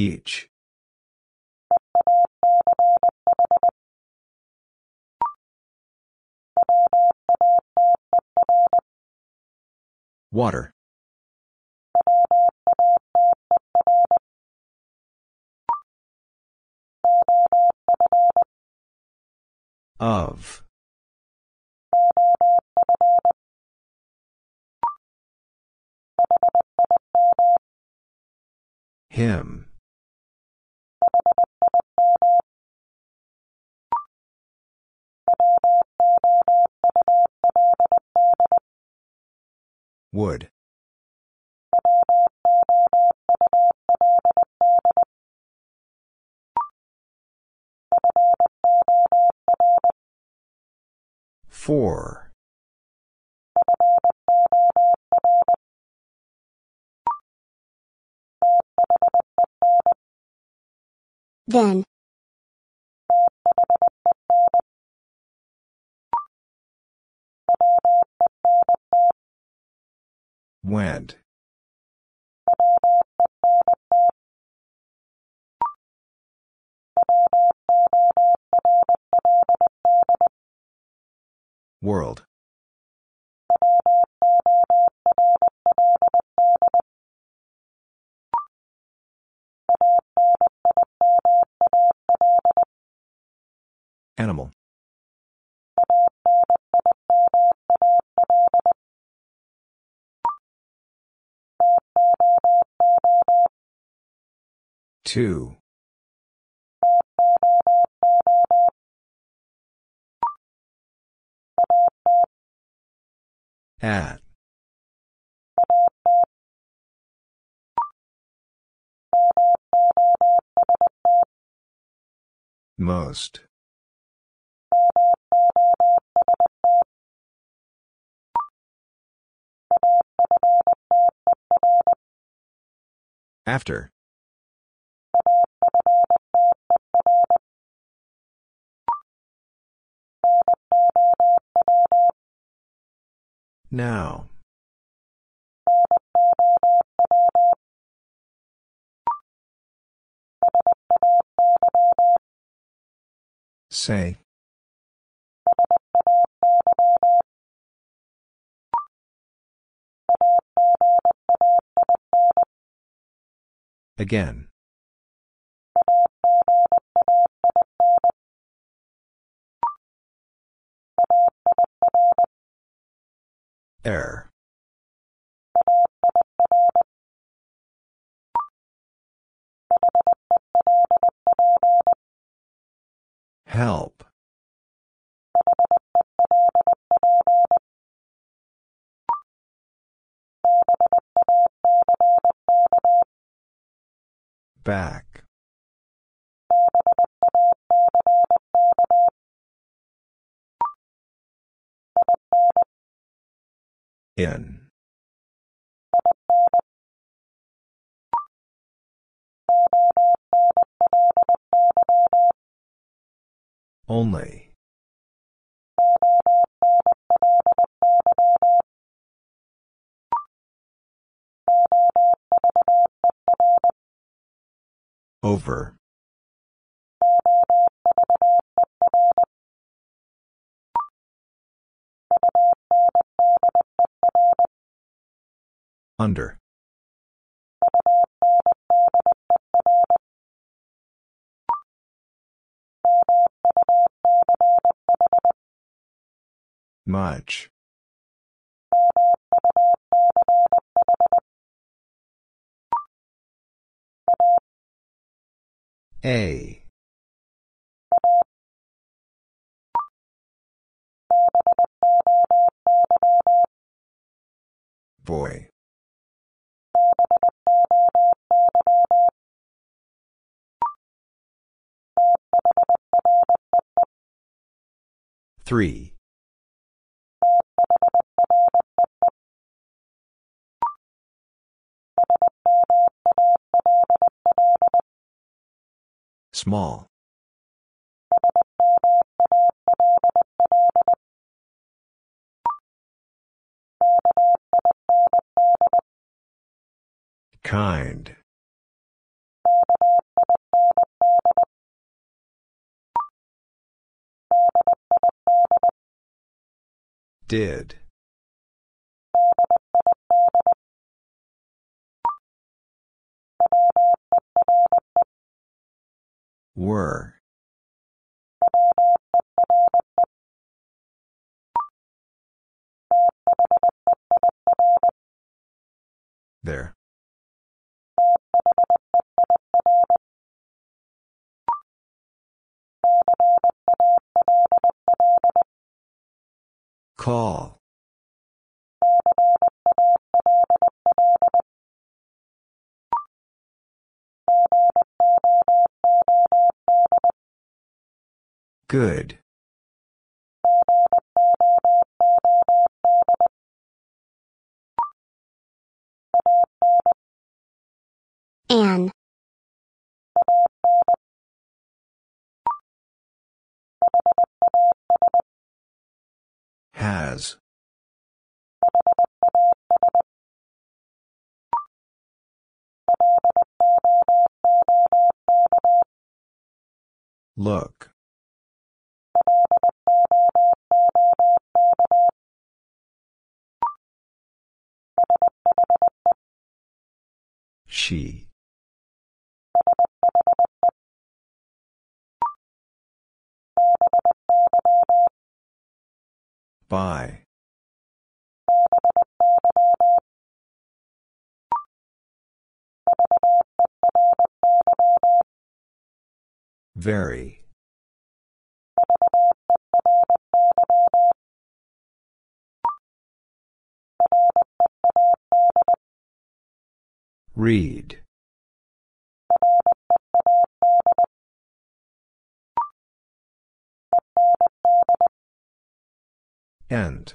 Each. Water. Of. Him. Would. Four. Then. Went. World. Animal. Two. At. Most. After. Now. Say. Again. Air. Help. Back. In. Only. Over. Under. Much. A. Boy. Three. Small. Kind. Did. Were. There. Call. Good. An. Has. Look. She. By. Very. Read. End.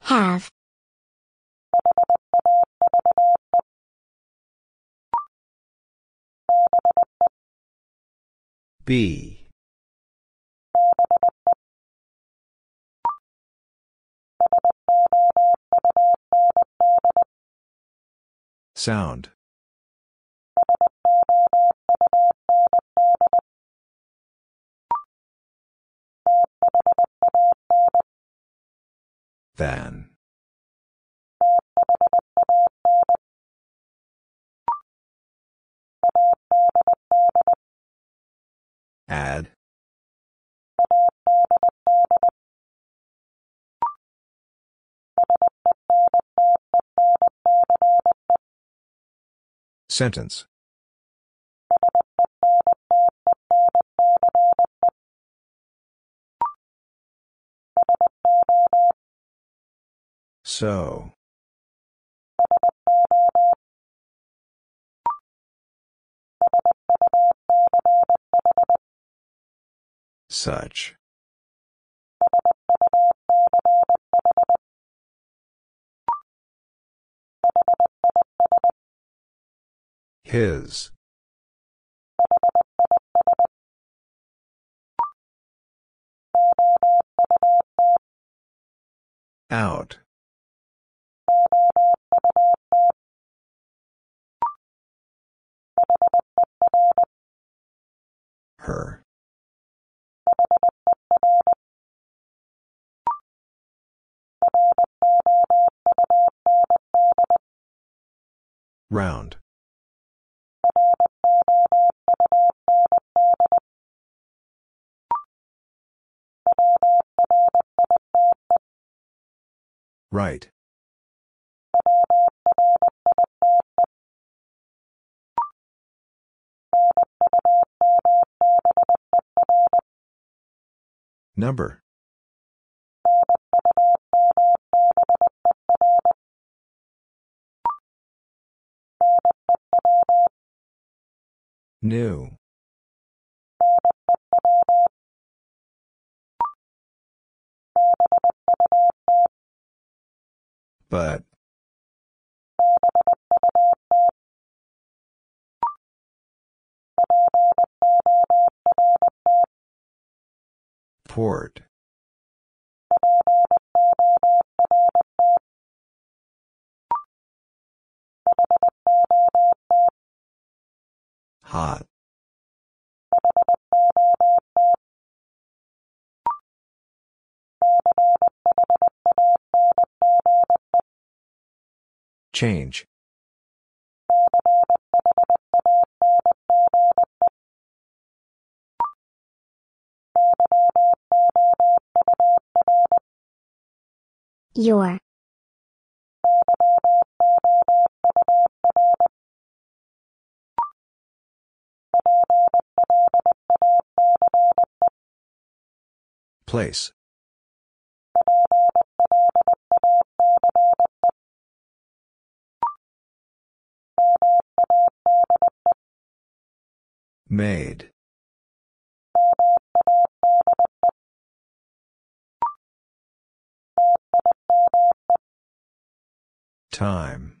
Have. Be. Sound. Than. Add. Sentence. So. Such. His. Out. Her. Round. Right. Number. New. But. Port. Hot. Change. Your. Place. Made. Time.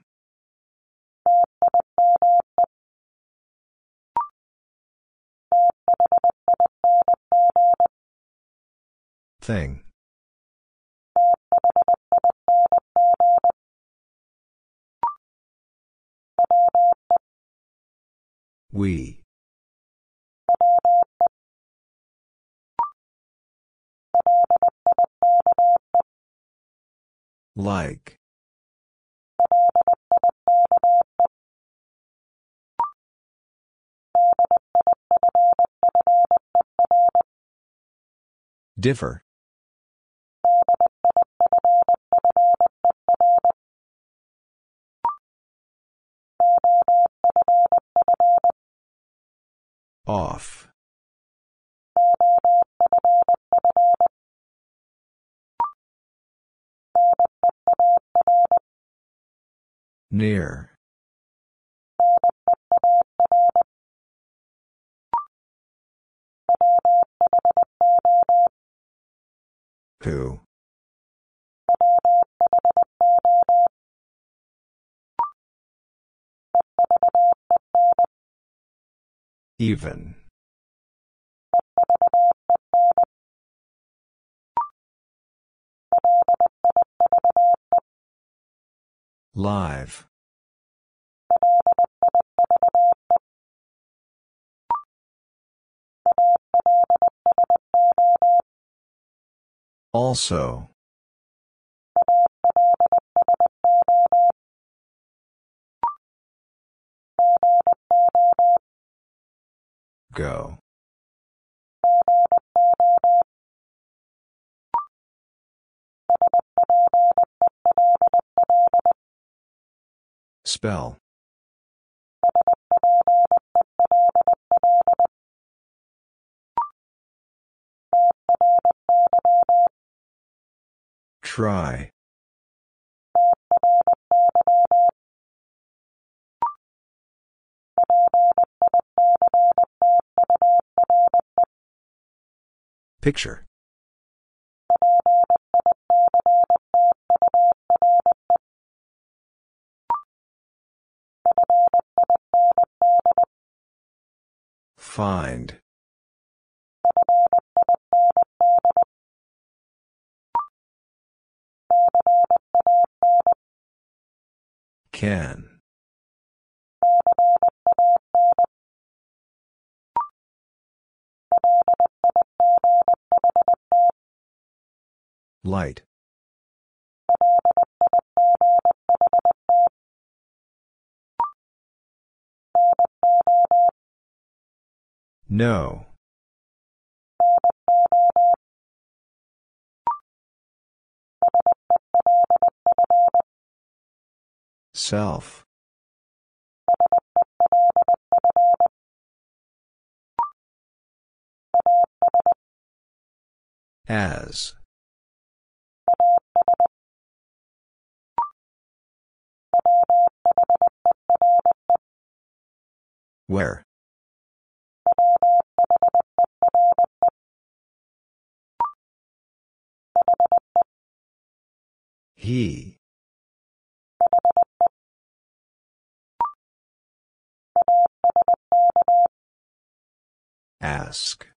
Thing. We. Like. Differ. Off. Near. Who? Even. Live. Also. Go. Spell. Try. Picture. Find. Can. Light. No. Self. As. Where? He. Ask.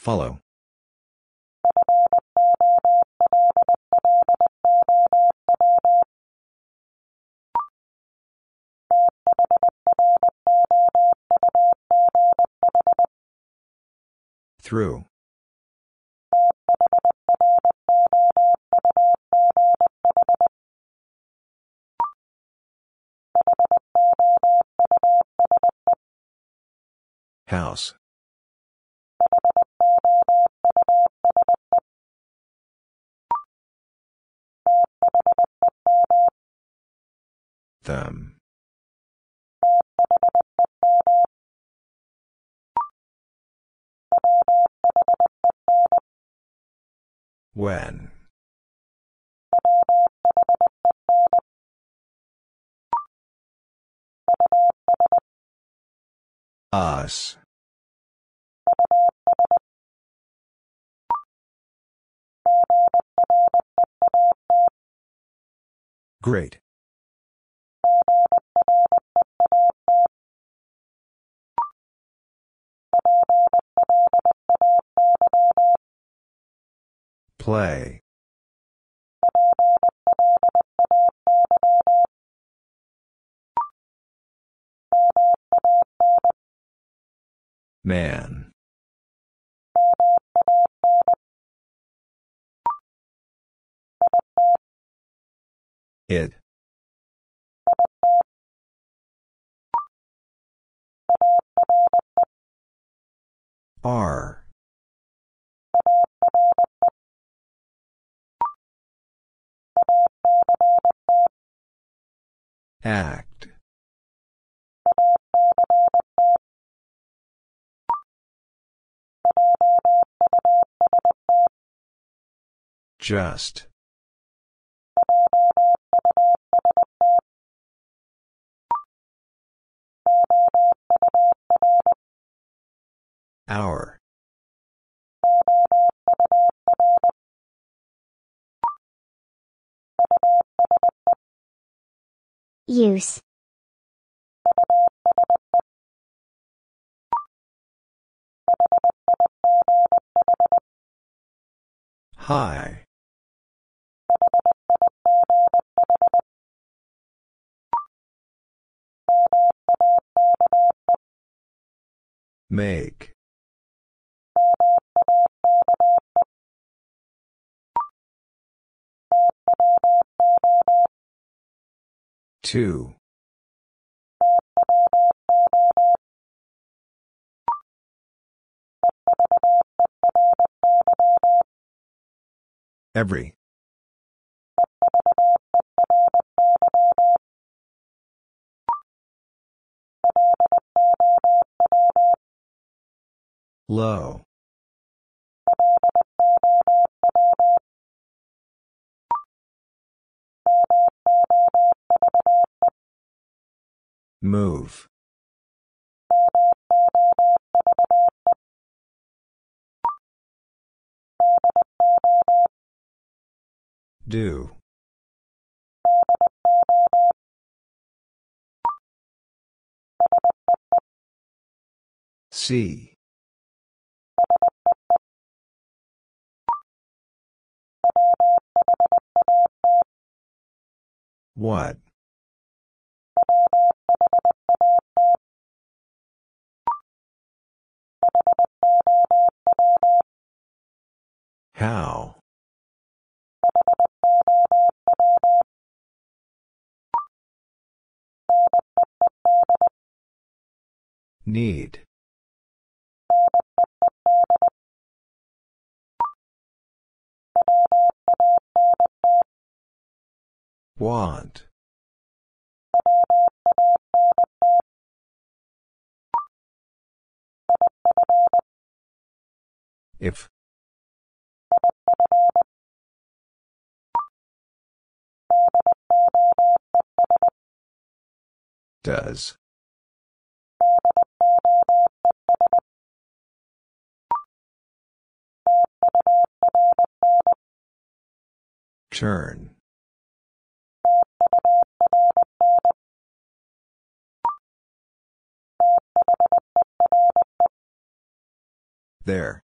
Follow. Through. House. Them. When. Us. Great. Play. Man. It. Are. Act. Just. Hour. Use. High. Make. Two. Every. Low. Move. Do. See. What? How? Need. Want. If. Does. Turn. There.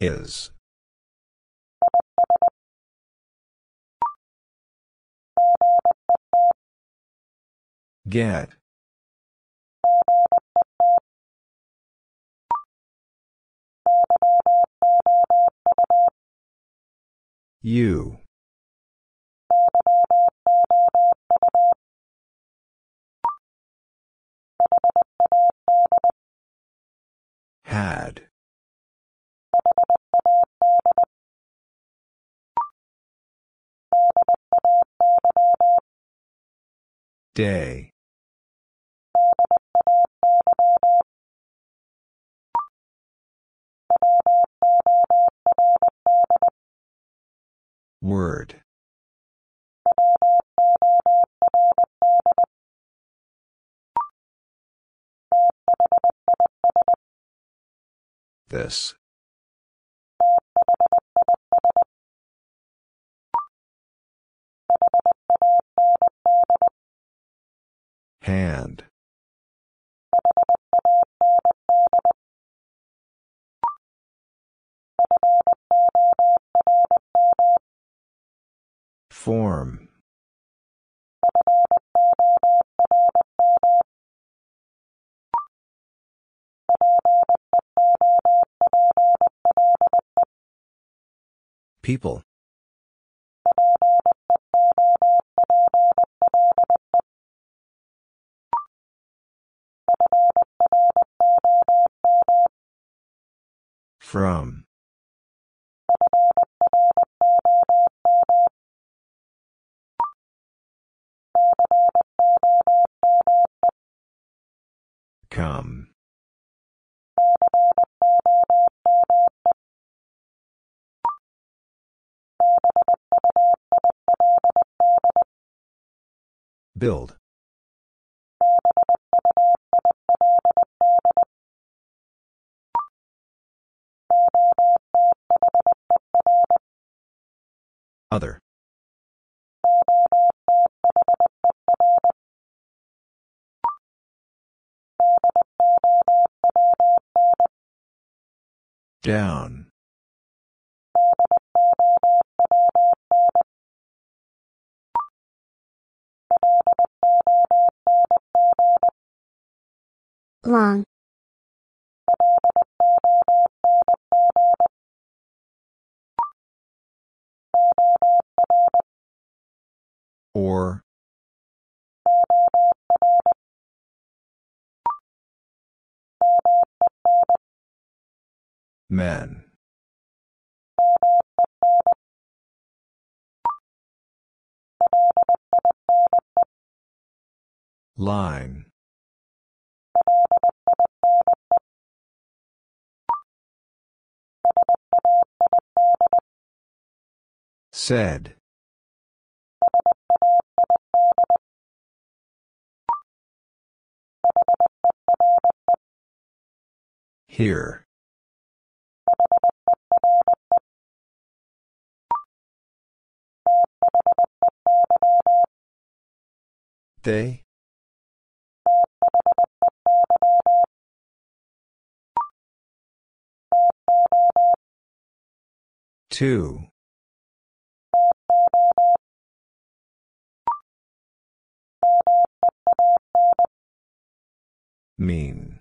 Is. Get. You. Had. Day. Word. This. Hand. Form. People. From. Come. Build. Other. Down. Long, Or. Men. Line. Said. Here. They? Two. Mean.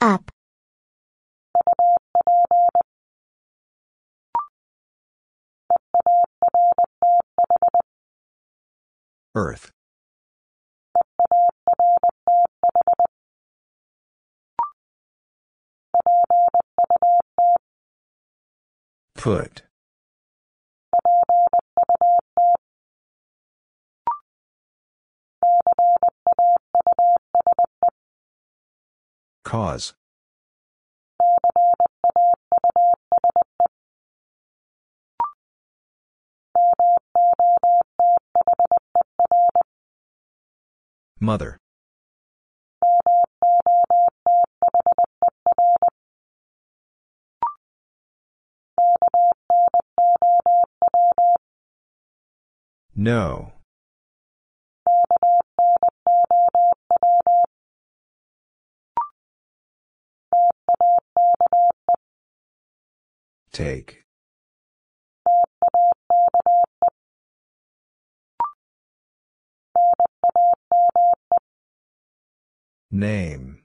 up, Earth. Put. Cause. Mother. No. Take. Name.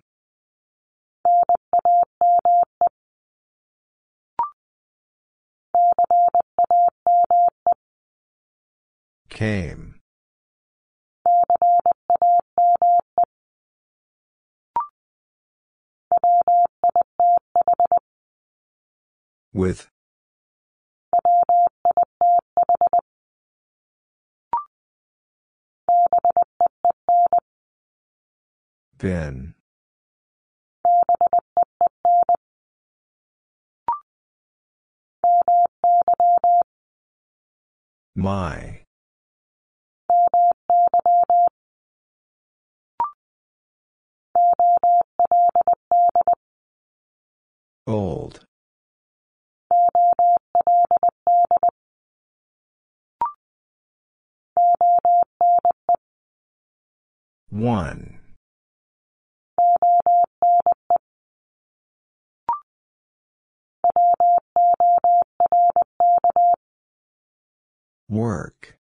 Came. With. Been. My. Old. One. Work.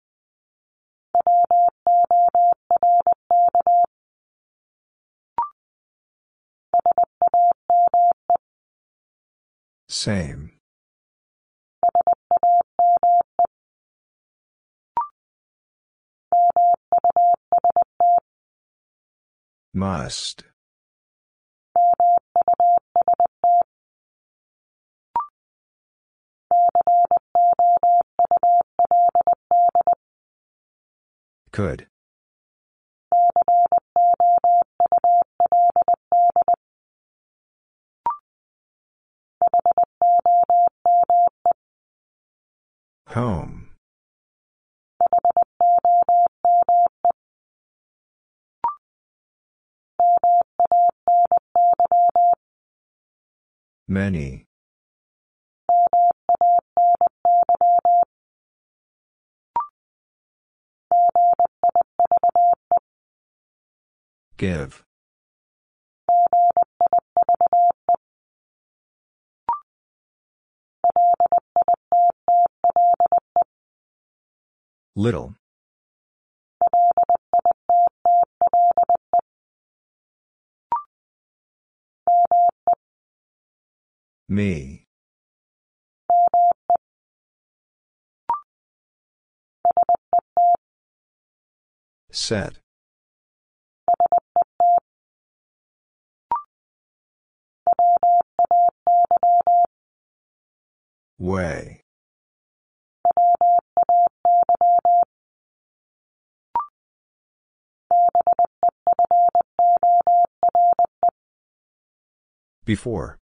Same. Must. Could. Home. Many. Give. Little. Me. Set. Way. Before.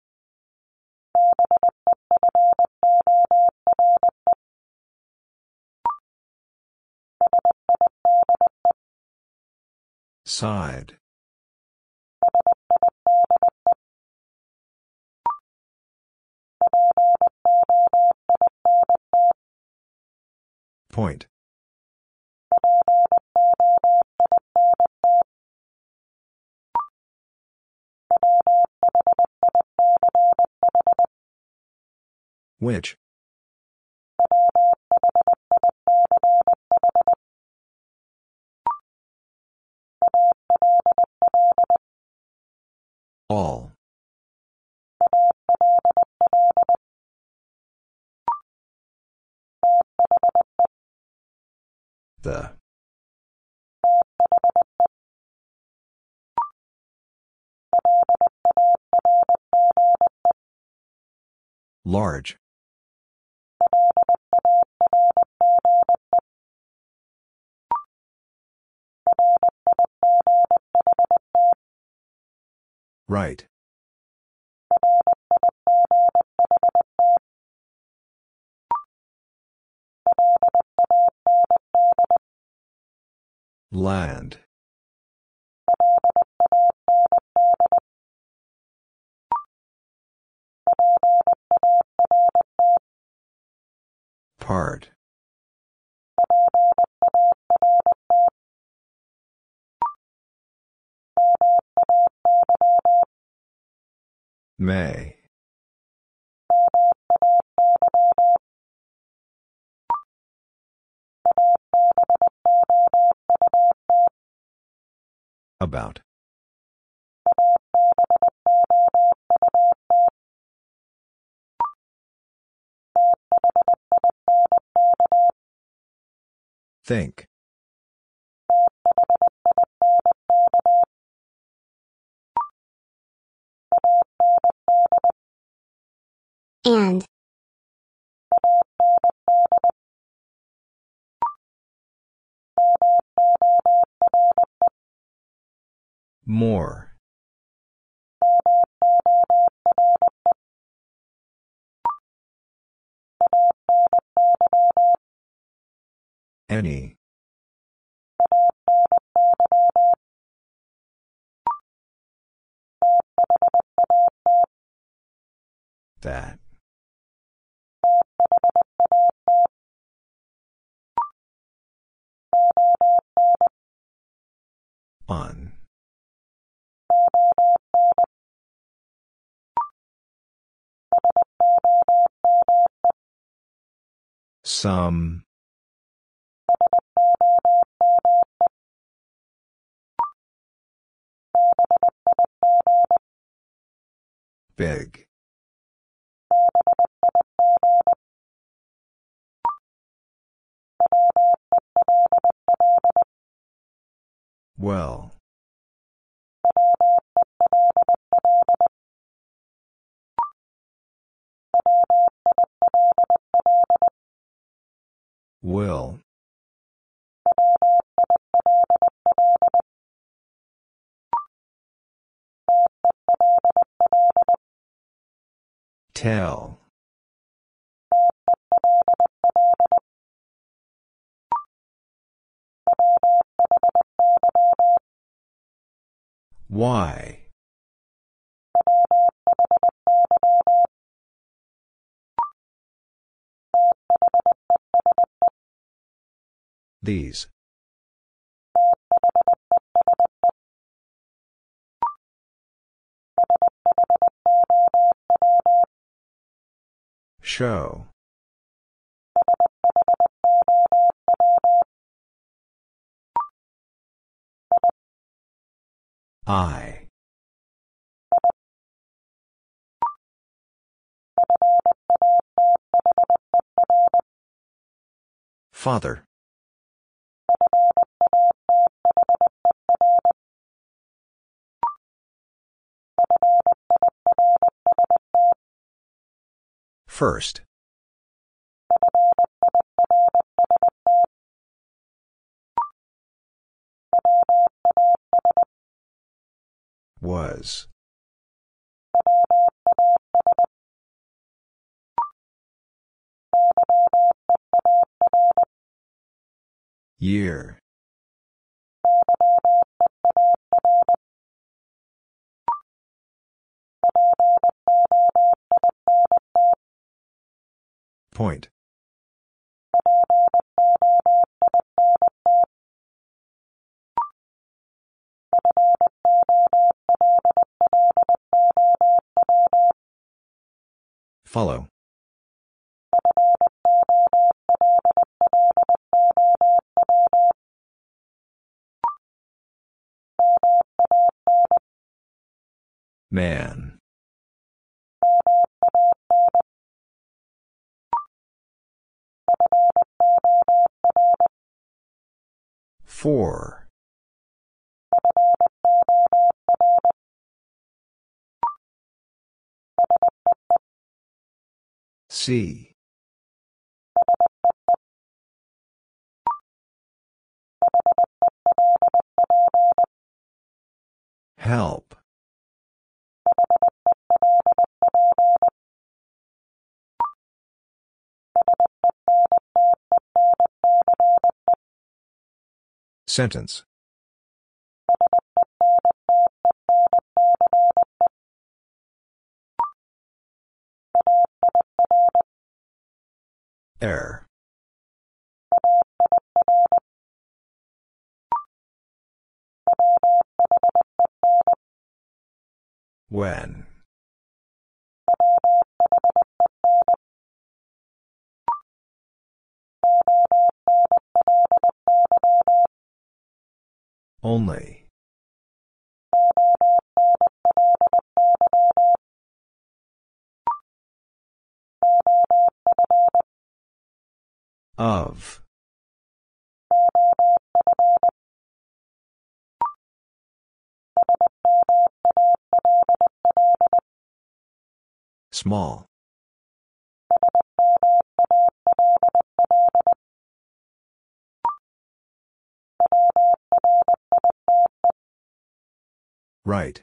Side. Point. Which? All. The. Large. Right. Land. Part. May. About. Think. And. More. Any. That. On. Some. Big. Well. Will. Tell. Why? These. Show. I. Father. First. Was. Year. Point. Follow. Man. Four. See. Help. Sentence. Error. When. Only. Of. Small. Right.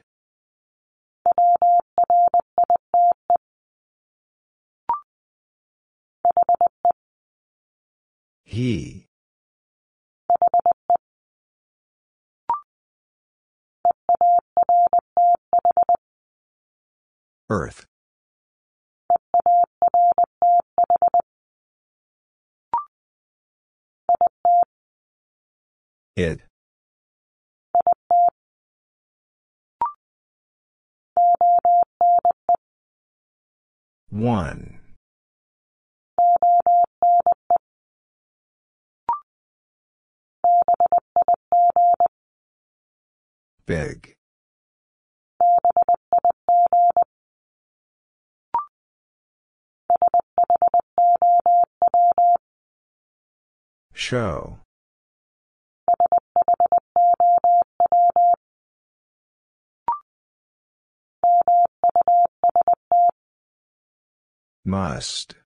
He. Earth. It. One. Big. Show. Must.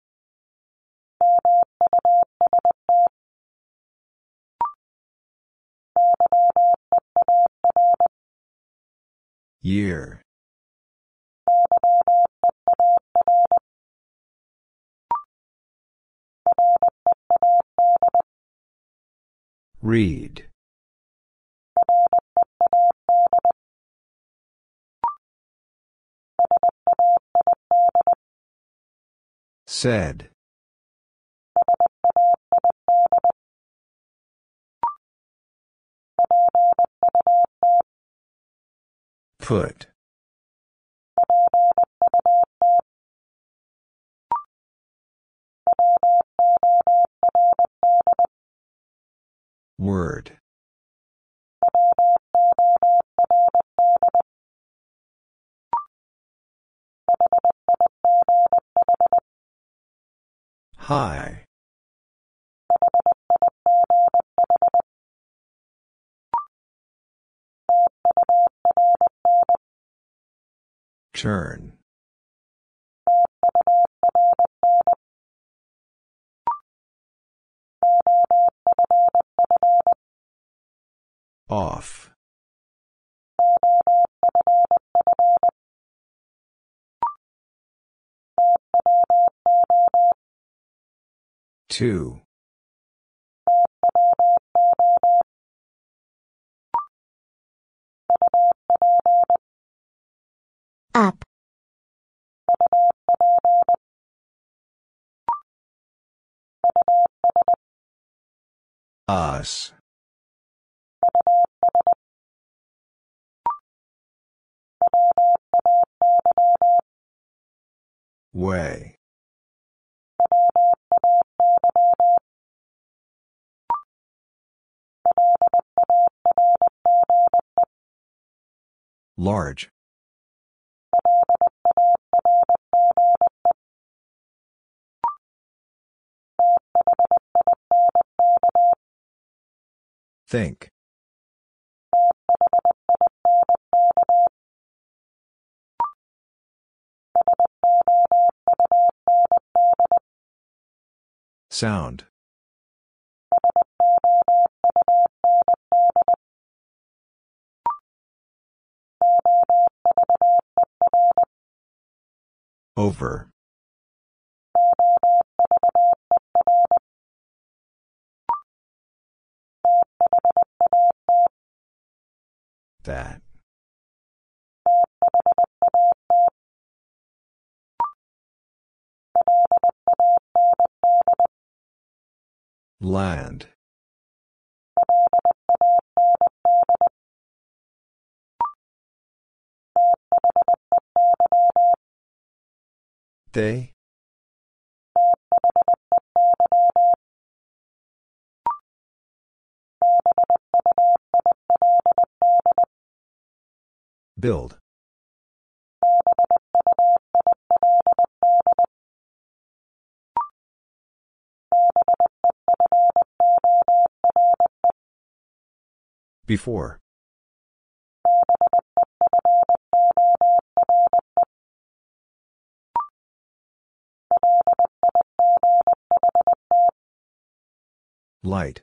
Year. Read. Said. Put. Word. High. Turn. Off. Two. Up. Us. Way. Large. Think. Sound. Over. That. Land. They? Build. Before. Light.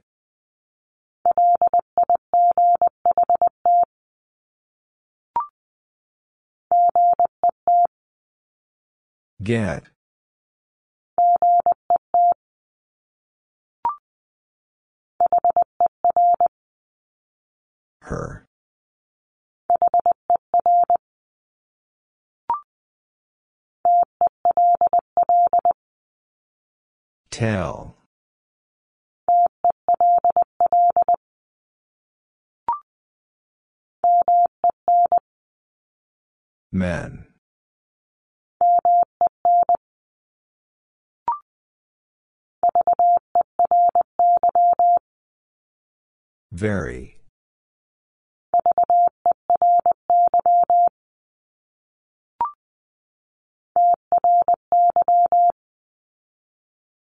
Get. Her. Tell. Men. Very.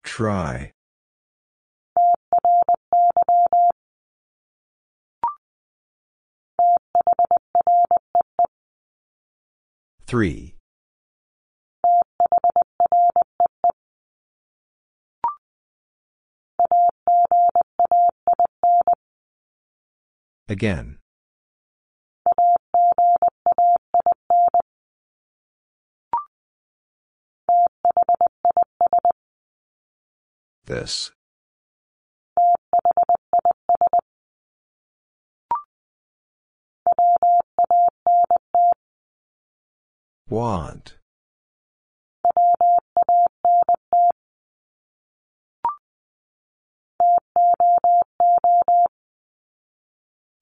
Try. Three. Again. This. Want.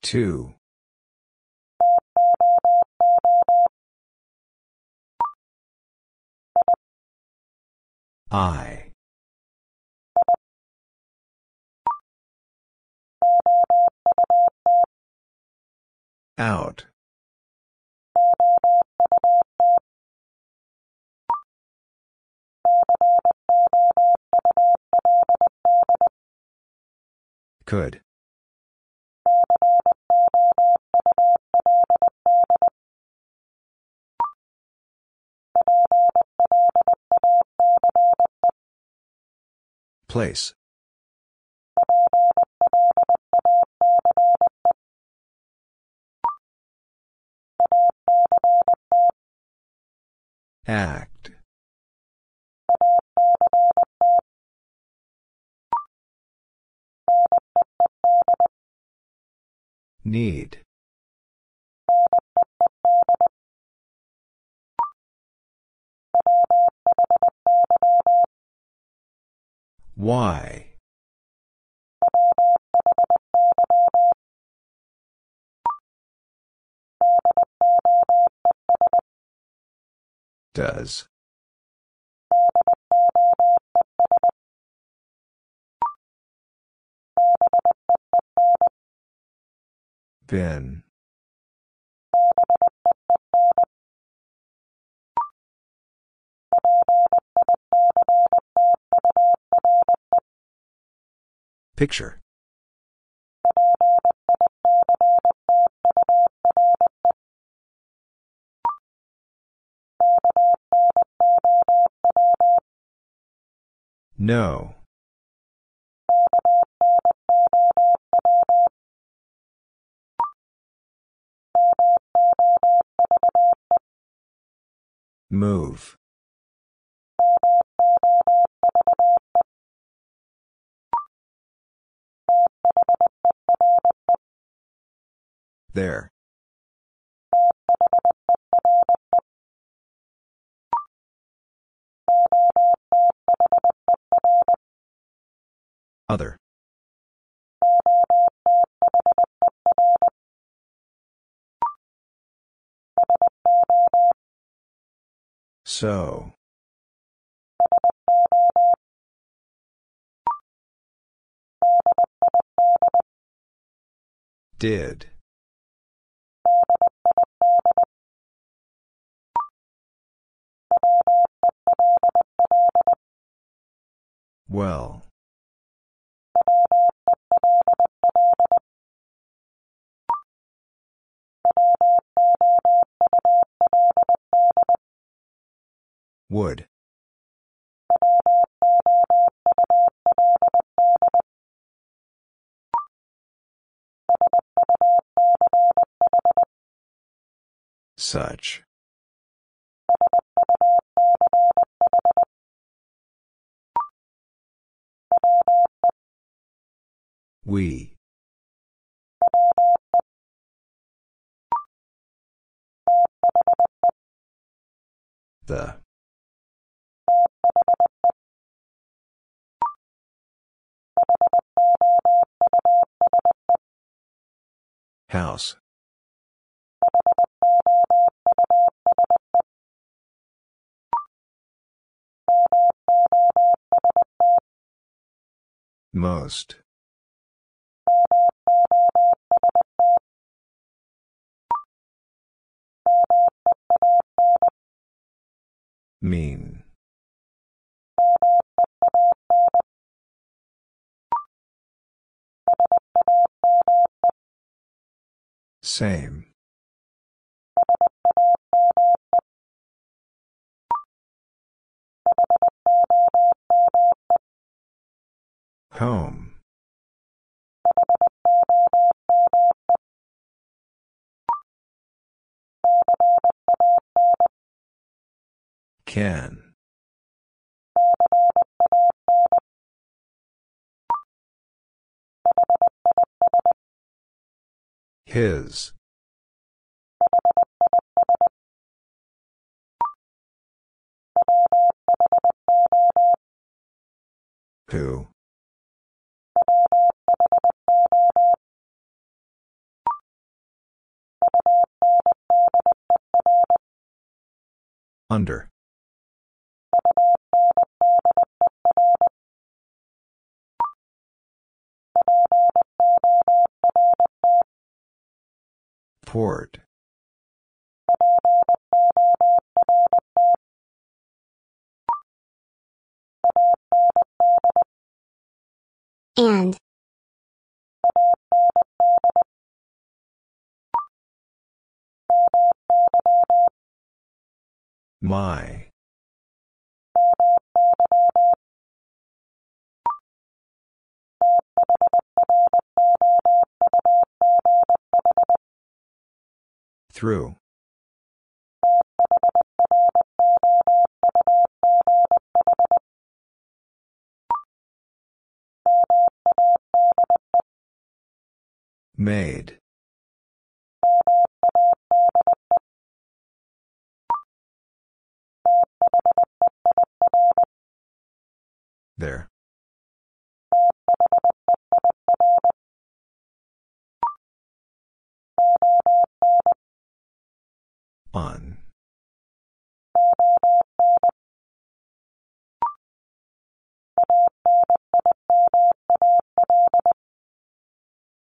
Two. I. Out. Could. Place. Act. Need. Why? Does. Been. Picture. No. Move. There. Other. So. Did. Well. Would. Such. We. The. House. Most. Mean. Same. Home. Can. His. Who? Under. Port. And. My. Through. Made. There. On.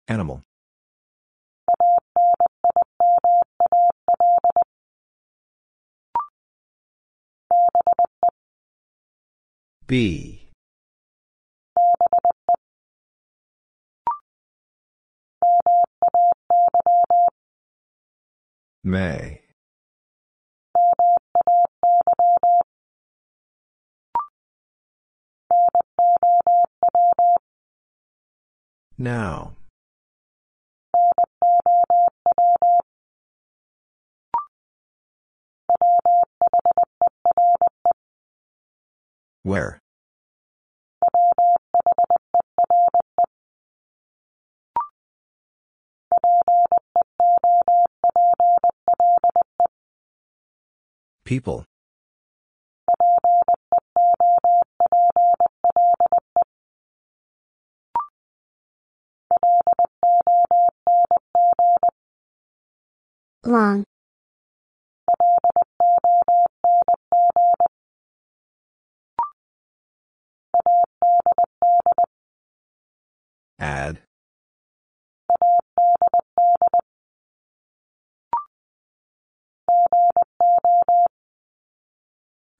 Animal. Be. May. Now. Where? People. Long. Add.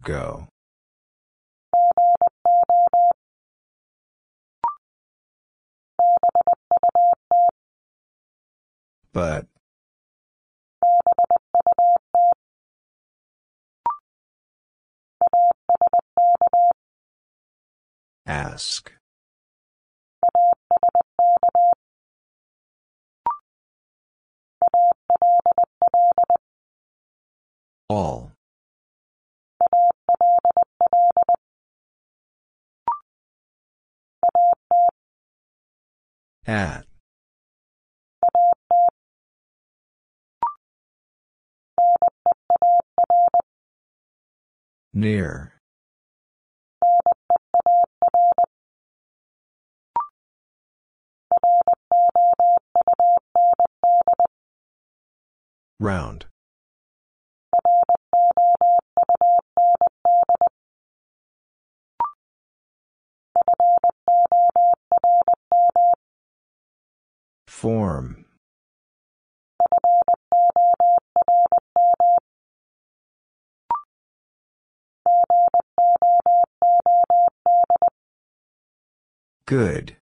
Go. But. Ask. All. At. Near. Round. Form. Good.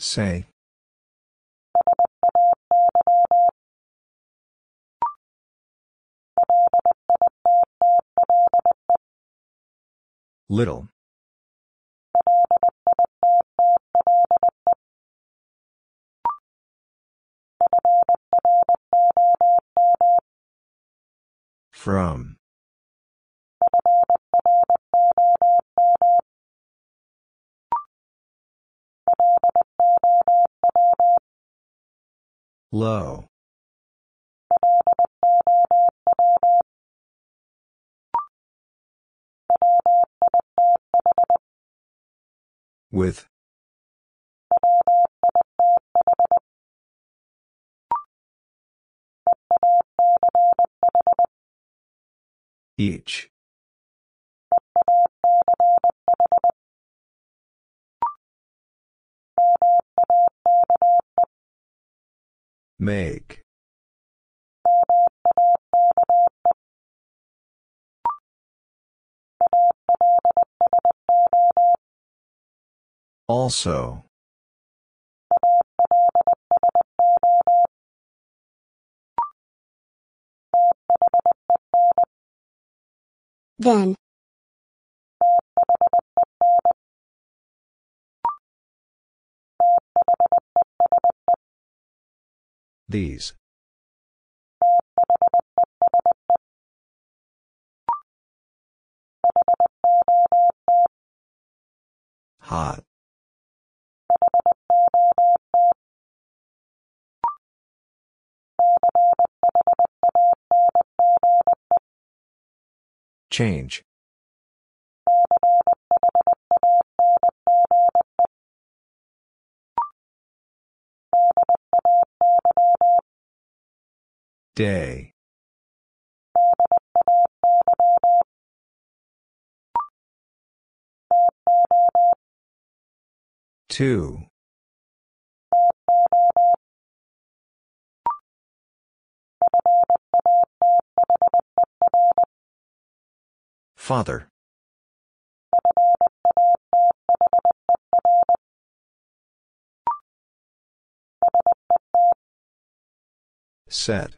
Say. Little. From. Low. With. Each. Make. Also. Then. These. Hot. Change. Day. Two. Father. Set.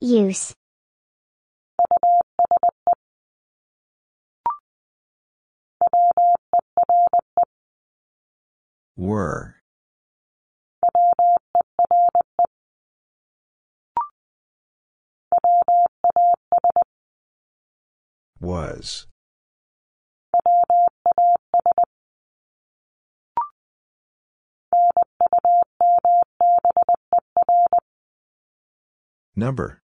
Use. Were. Was. Number.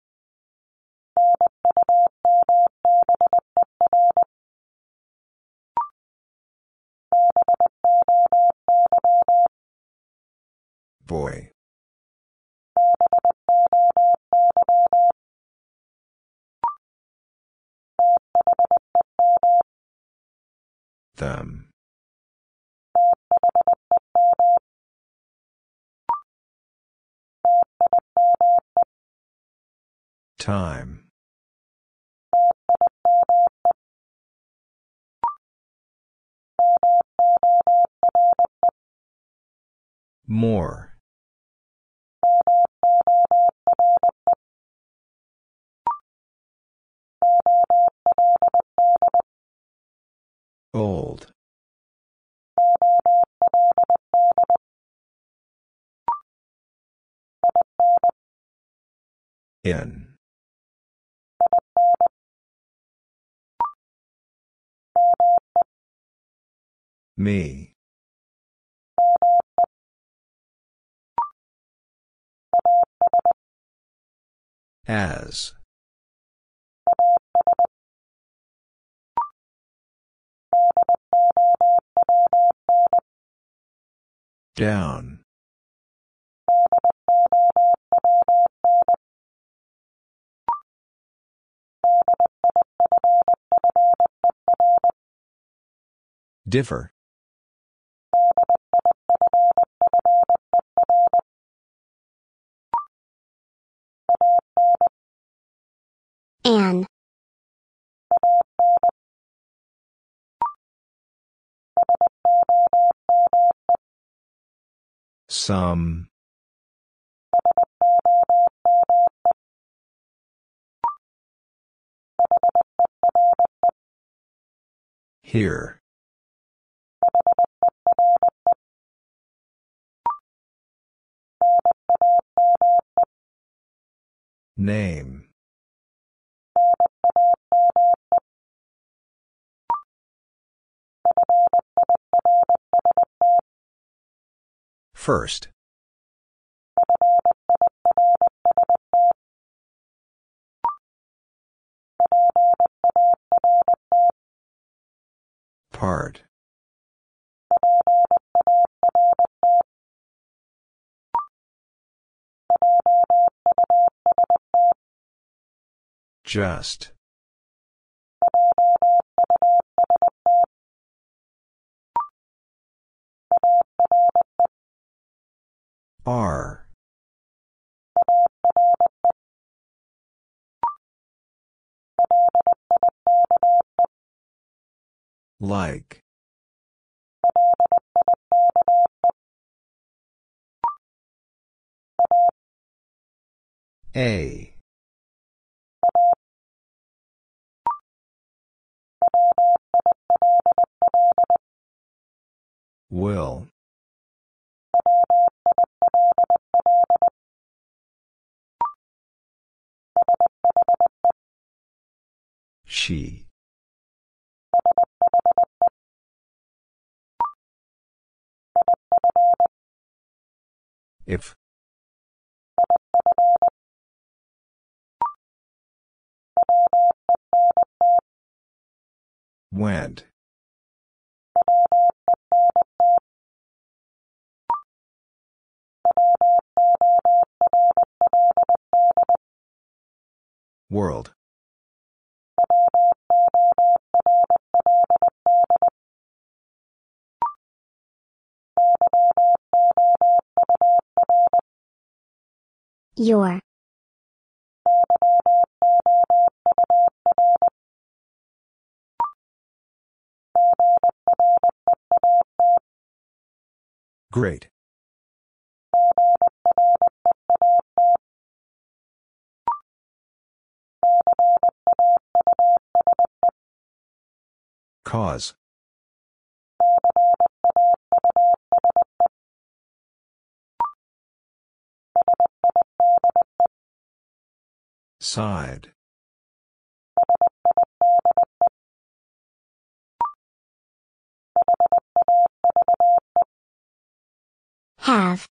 Boy. Them. Time. More. Old. In. Me. As. Down. Differ. An. Some. Here. Name. First. Part. Just. Are. Like. A. Will. She. If. Went. World. Your. Great. Cause. Side. Have.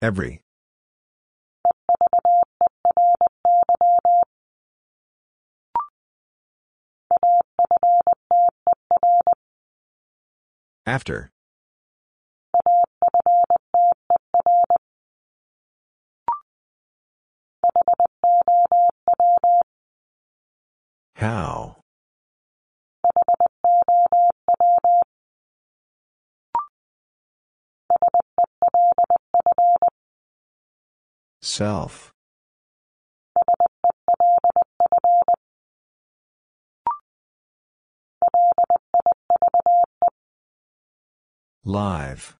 Every. After. How? Self. Live.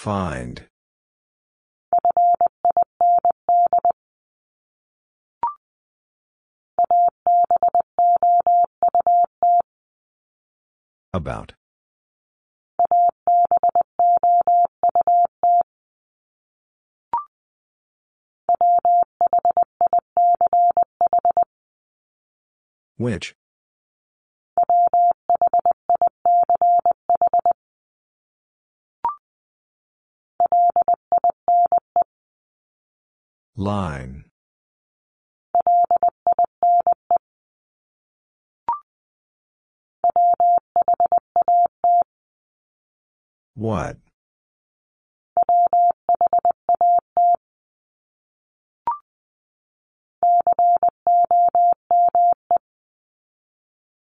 Find. About. Which? Line. What?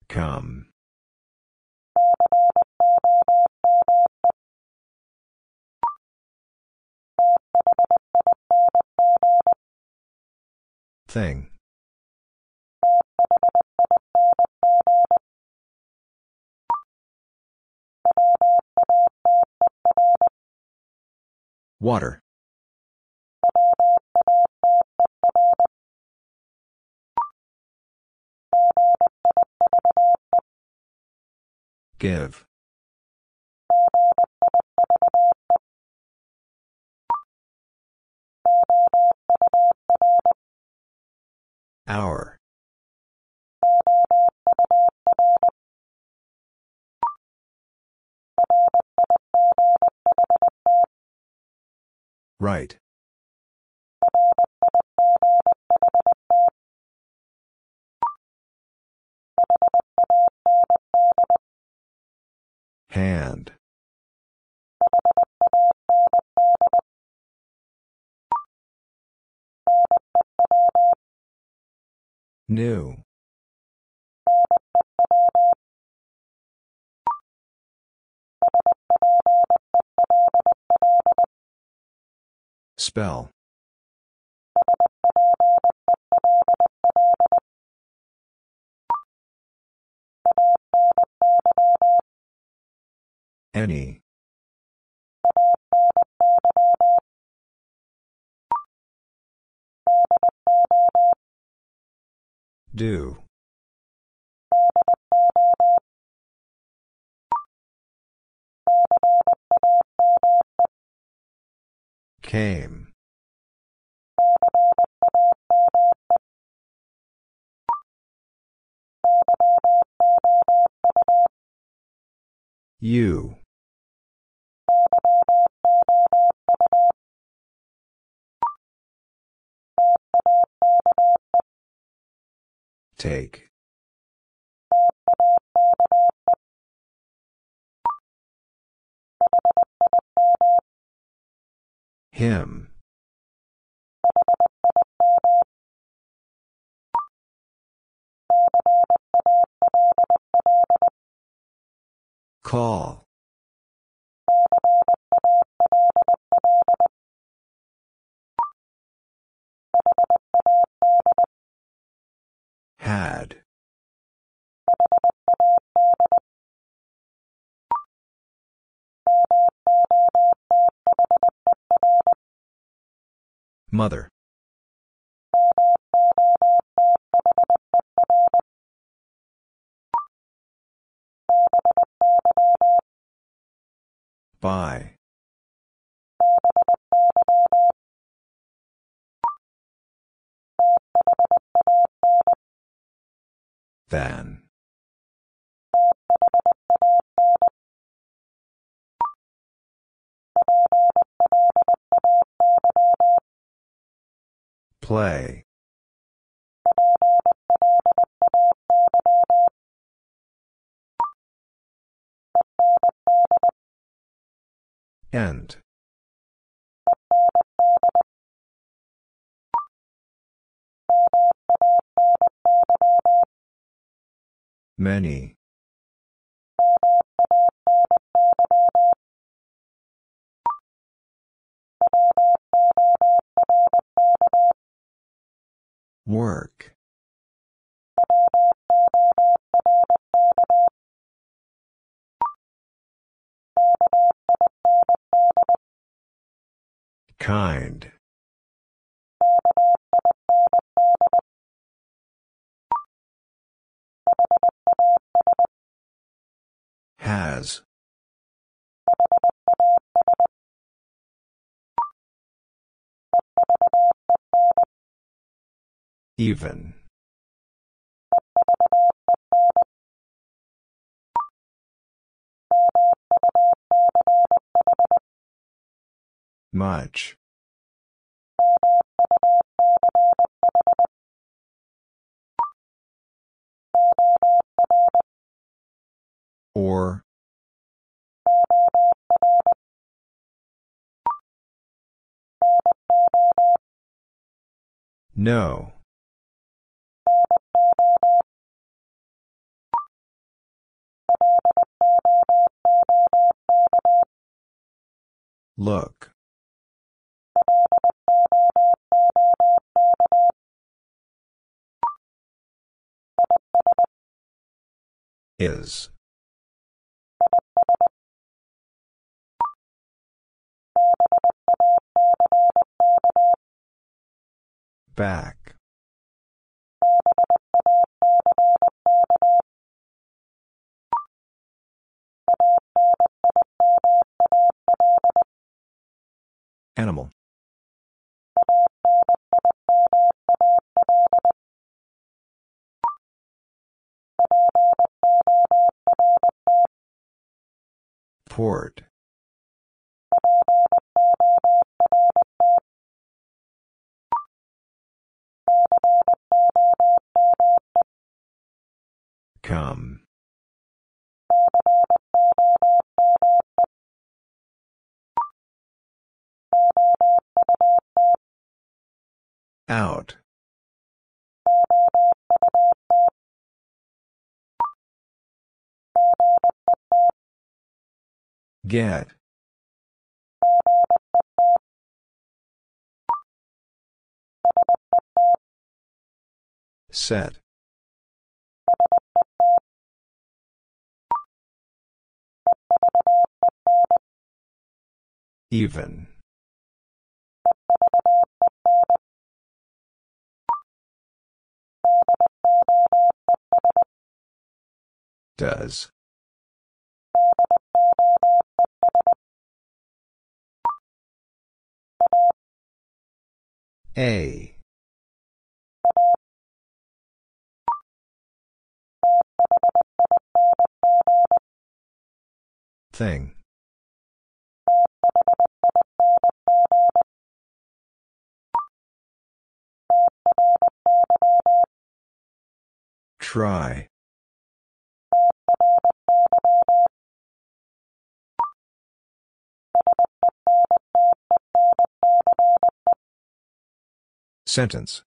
Come. Thing. Water. Give. Our. Right. Hand. New. Spell. Any. Do. Came. You. Take. Him. Call. Had. Mother. By. Than. Play. End. Many. Work. Kind. Has. Even. Much. Or. No. Look. Is. Back. Animal. Port. Come. Out. Get. Set. Even. Does. A. Thing. Try. Sentence.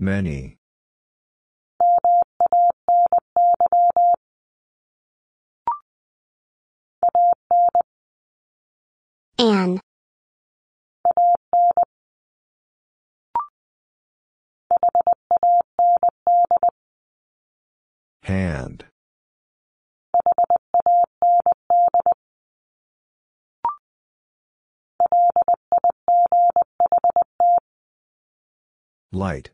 Many. An. Hand. Light.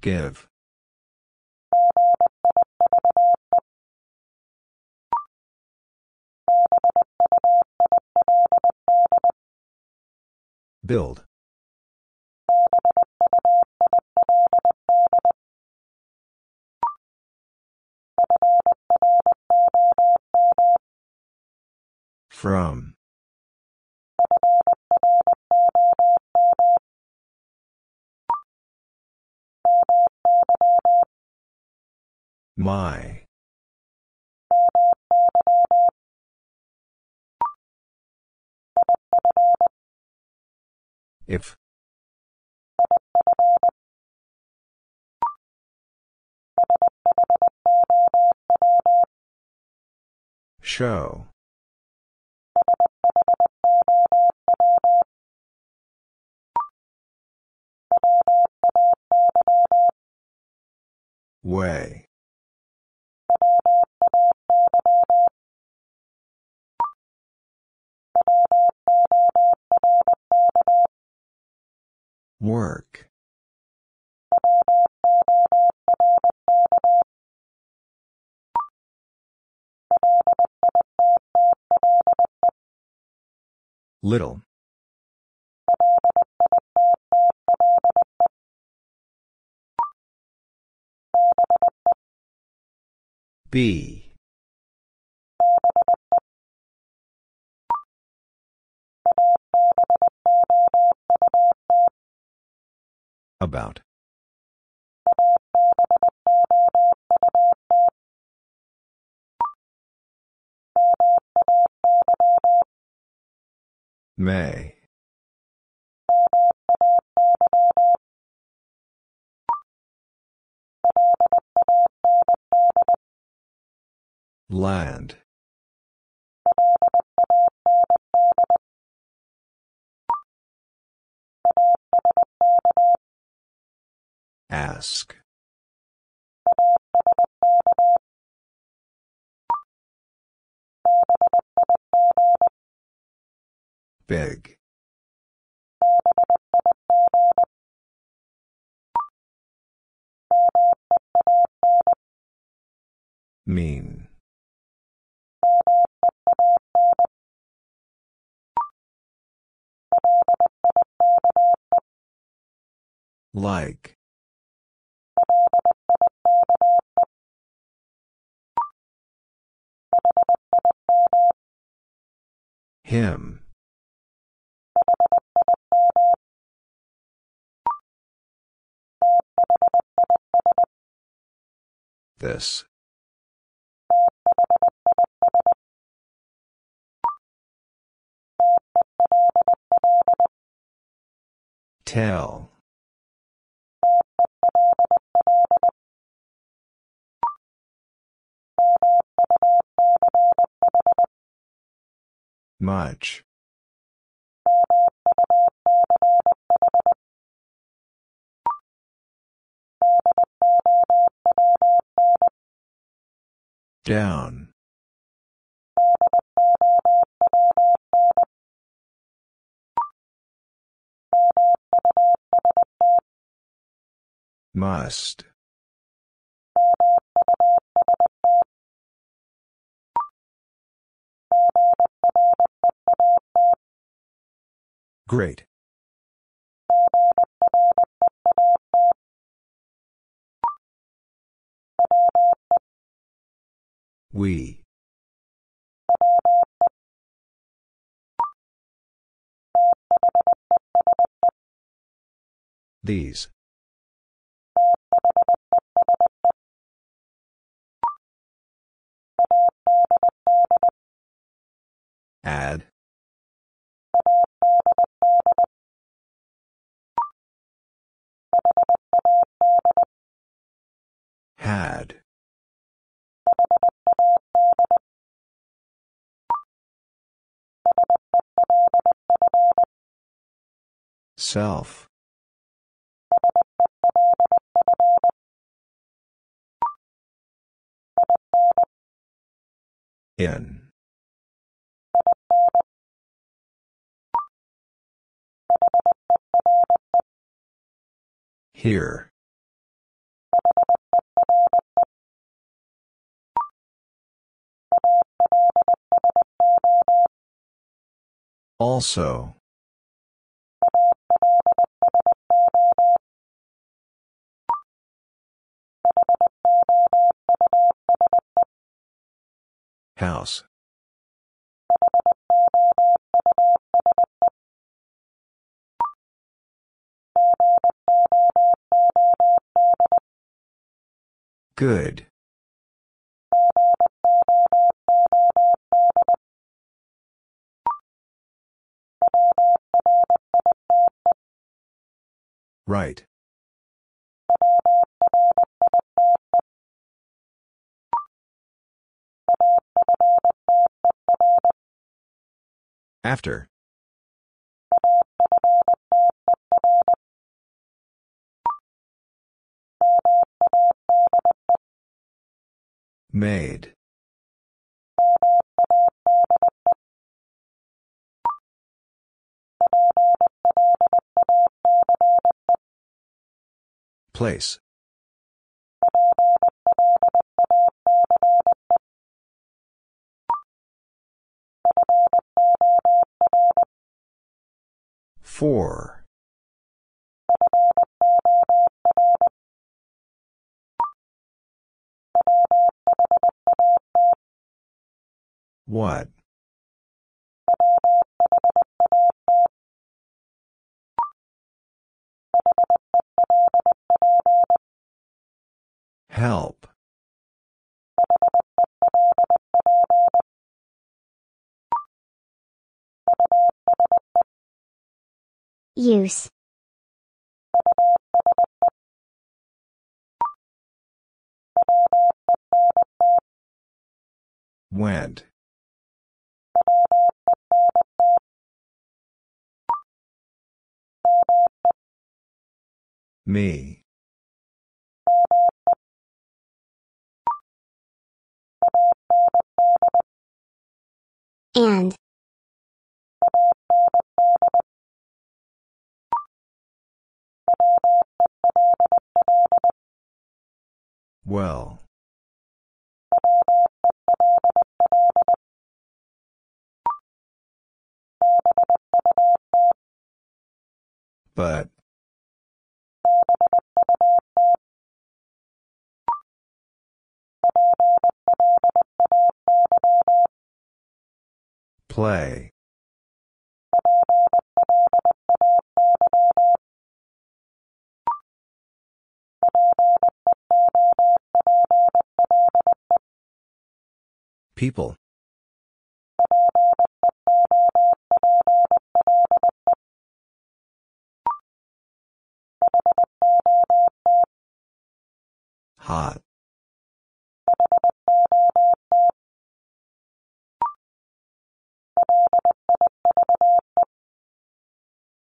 Give. Build. From. My. If. Show. Way. Work. Little. Be. About. May. Land. Ask. Big. Mean. Like. Him. This. Tell. Much. Down. Must. Great. We. These. Add. Had. Self. In. Here. Also. House. Good. Right. After. Made. Place. For. What? Help. Use. Went. Me. And. Well. But. Play. People. Hot.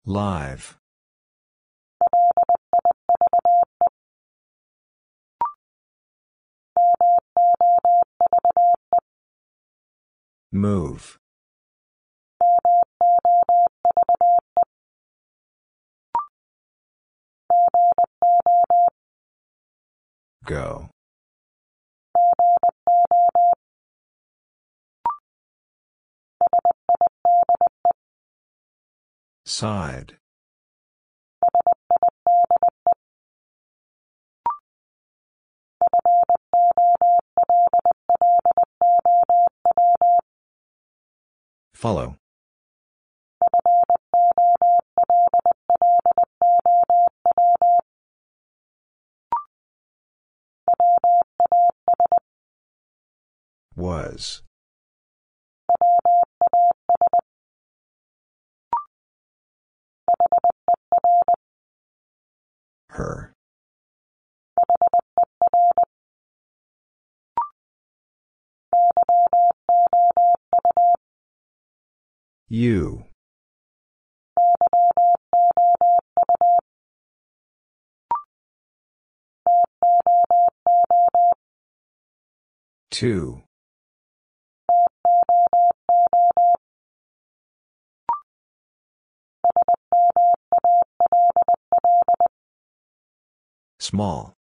Live. Move. Go. Side. Follow. Was. Her. You. Two. Small.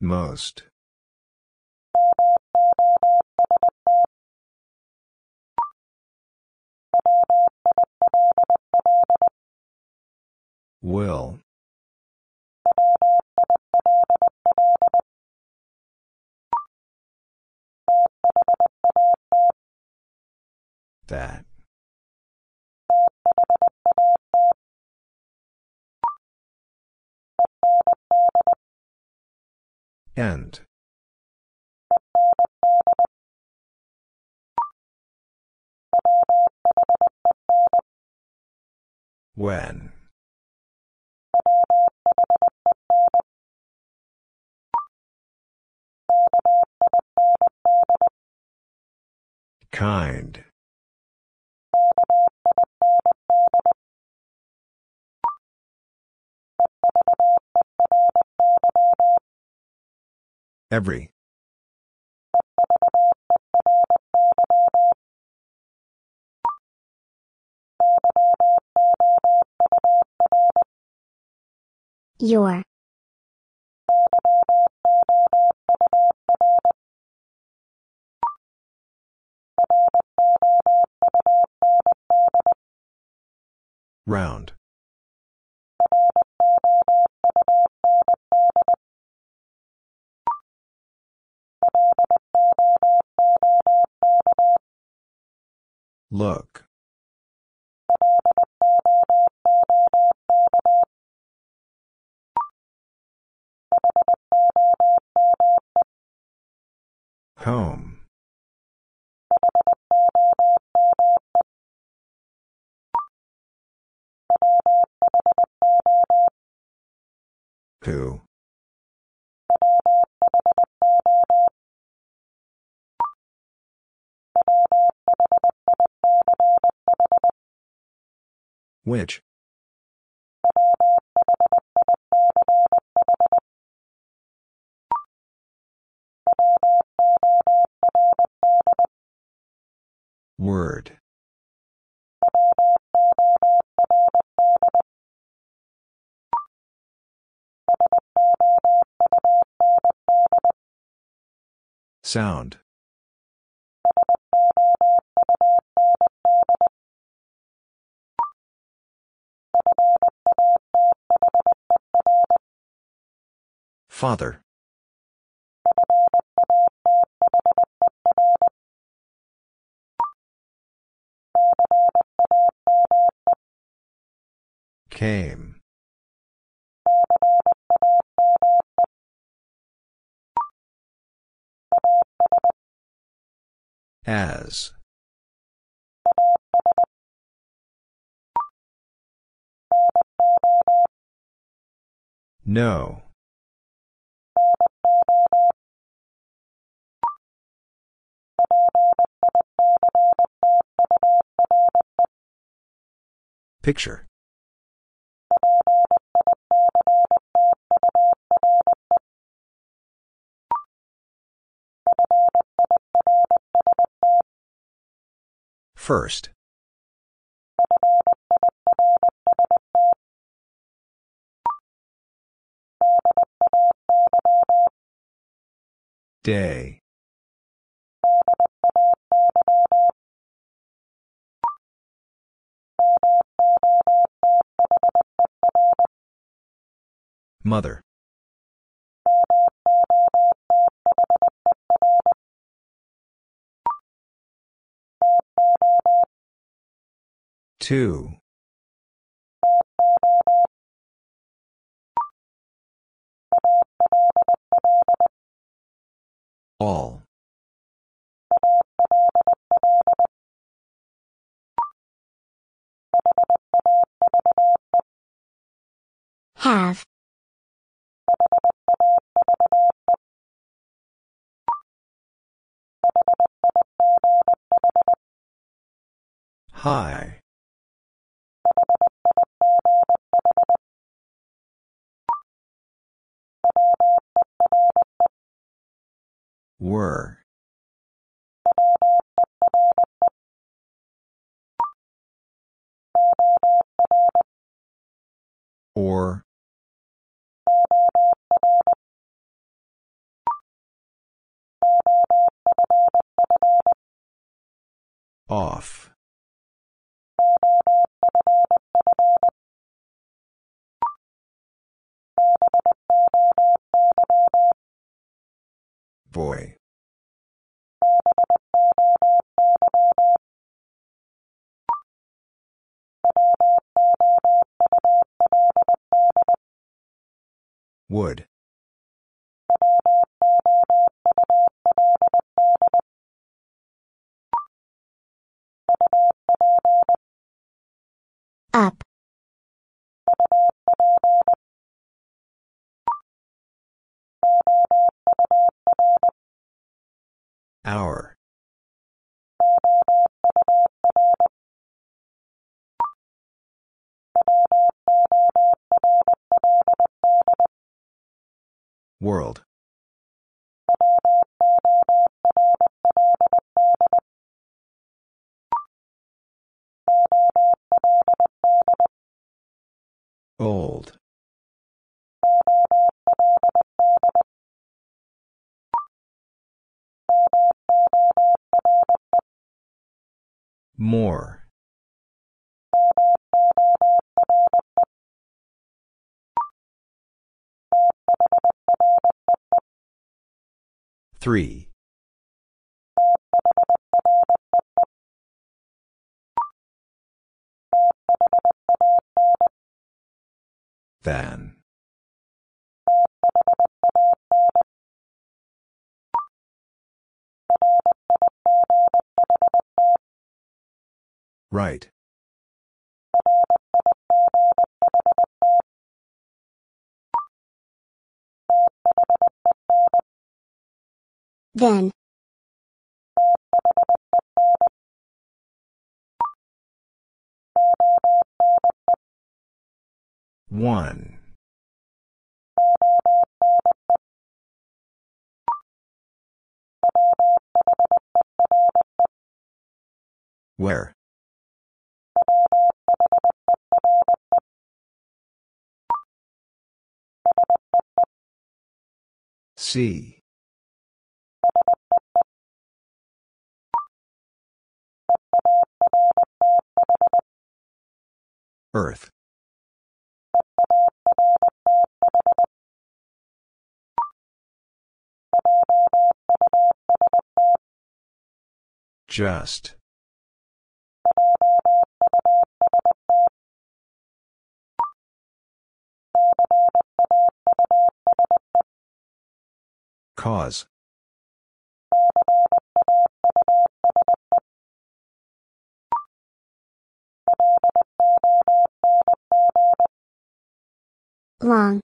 Most. Will. That. End. When. Kind. Every. Your. Round. Look. Home. Who? Which? Word. Sound. Father. Came. As. No. Picture. First. Day. Mother. Two. All. Have. High. Were. Or. Off. Boy. Would. Our. World. More. Three. Than. Right. Then. One. Where? See. Earth. Just. Cause. Long.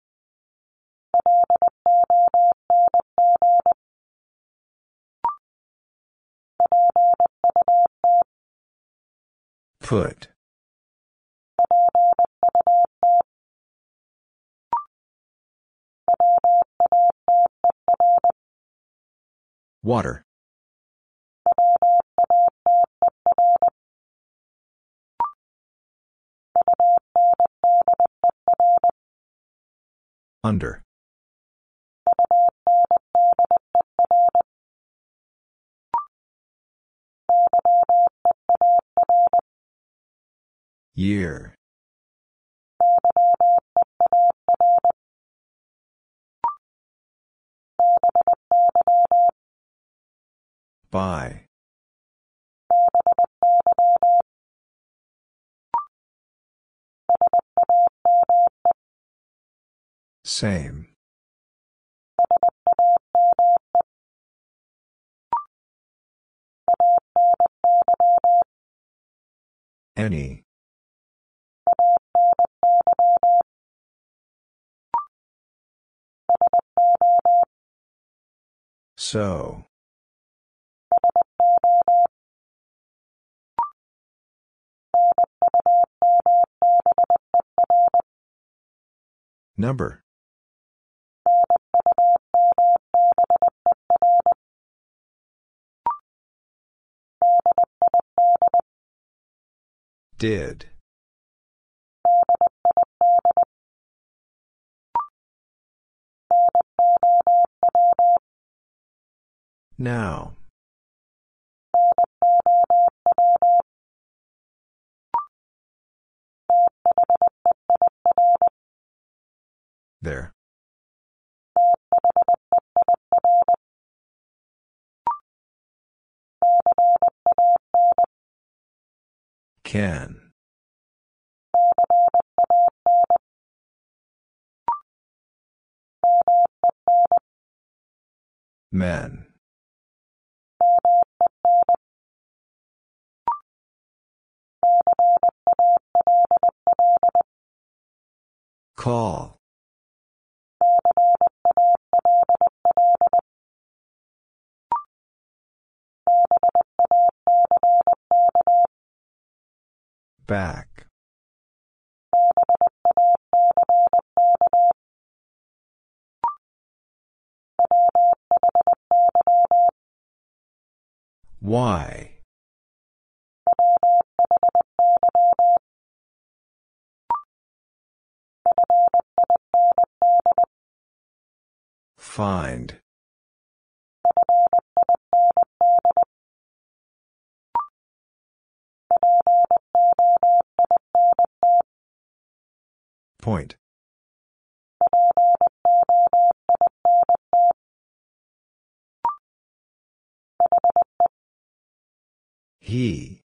Put. Water. Under. Year. By. Same. Any. So. Number. Did. Now. There. Can. Men. Call. Back. Why? Find. Point. He.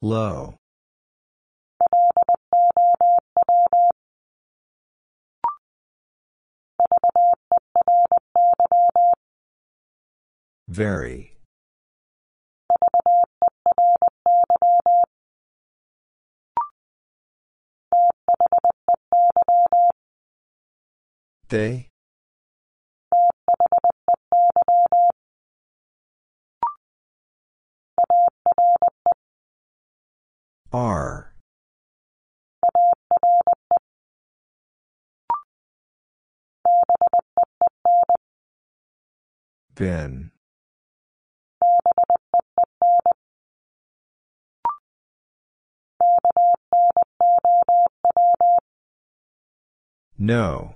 Low. Very. They? Are. Been. No.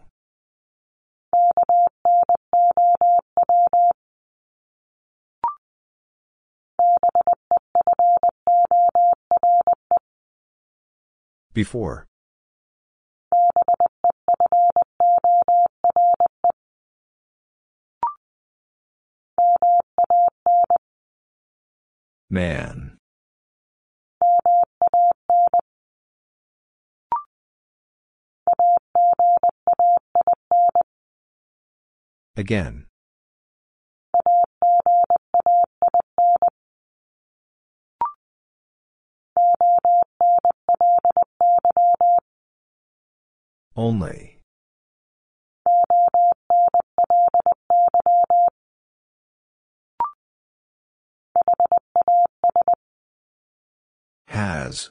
Before. Man. Again. Only. Has.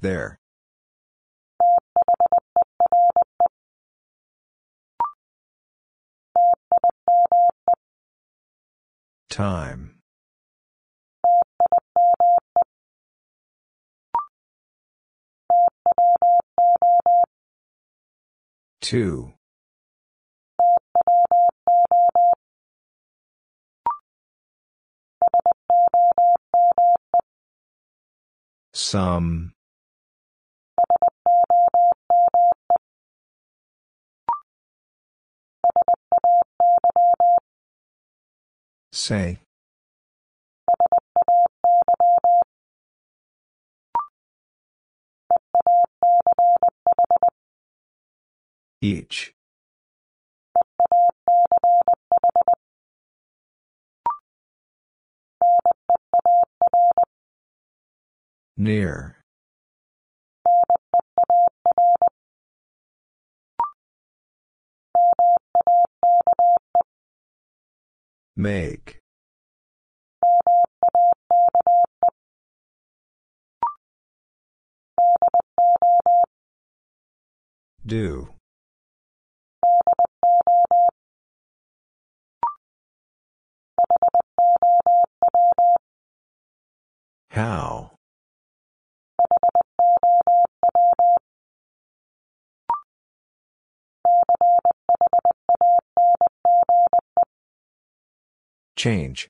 There. Time. Two. Some. Say. Each. Near. Make. Do. How? Change.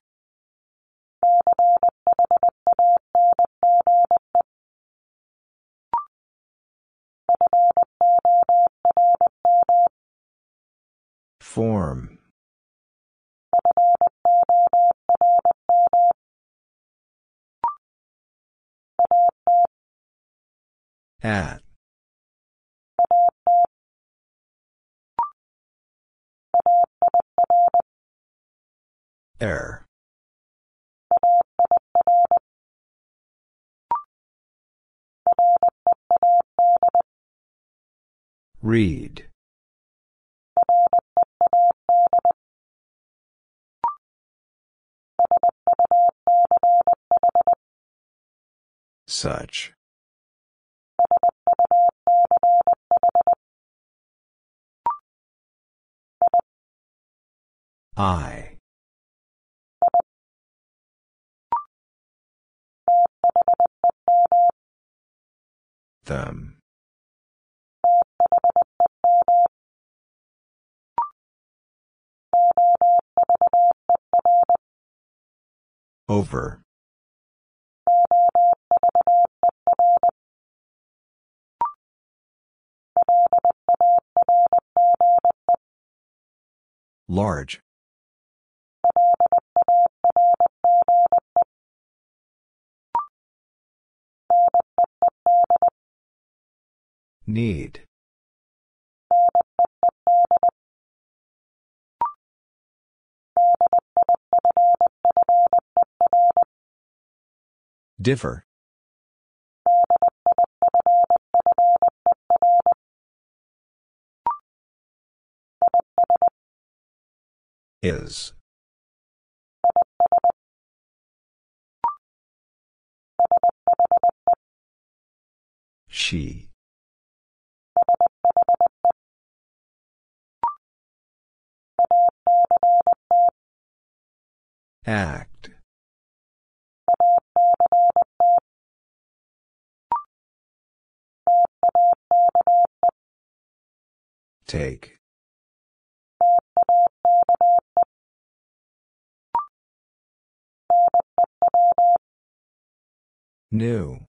Form. At. Air. Read. Such. I. Them. Over. Large. Need. Differ. Is. She. Act. Take. New.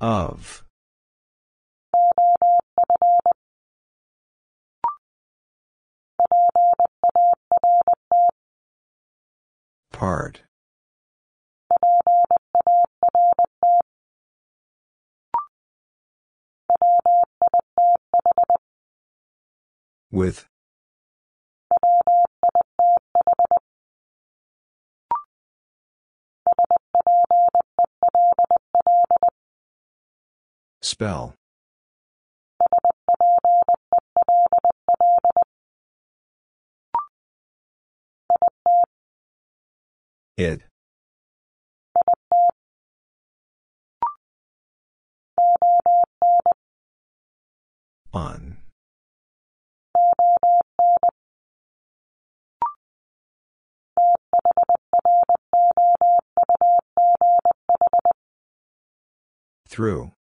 Of. Part. With. Spell. It. On. Through.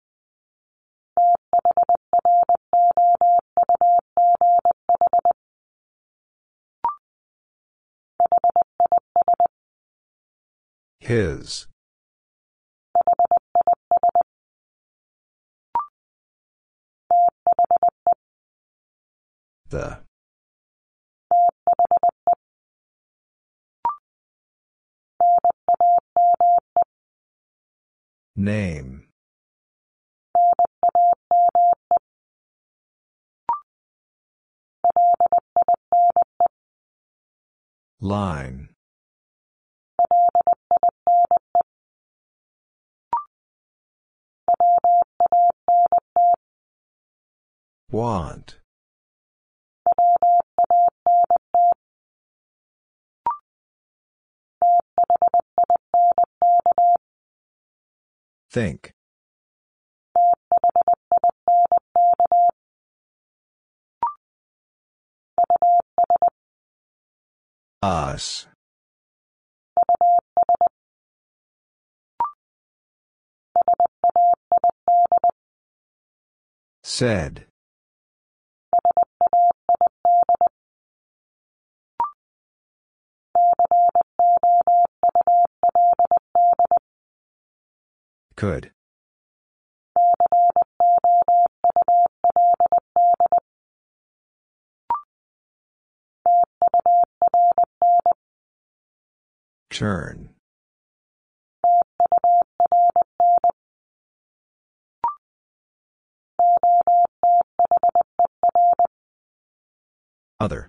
His. The. Name. Line. Want. Think. Us. Said. Could. Turn. Other.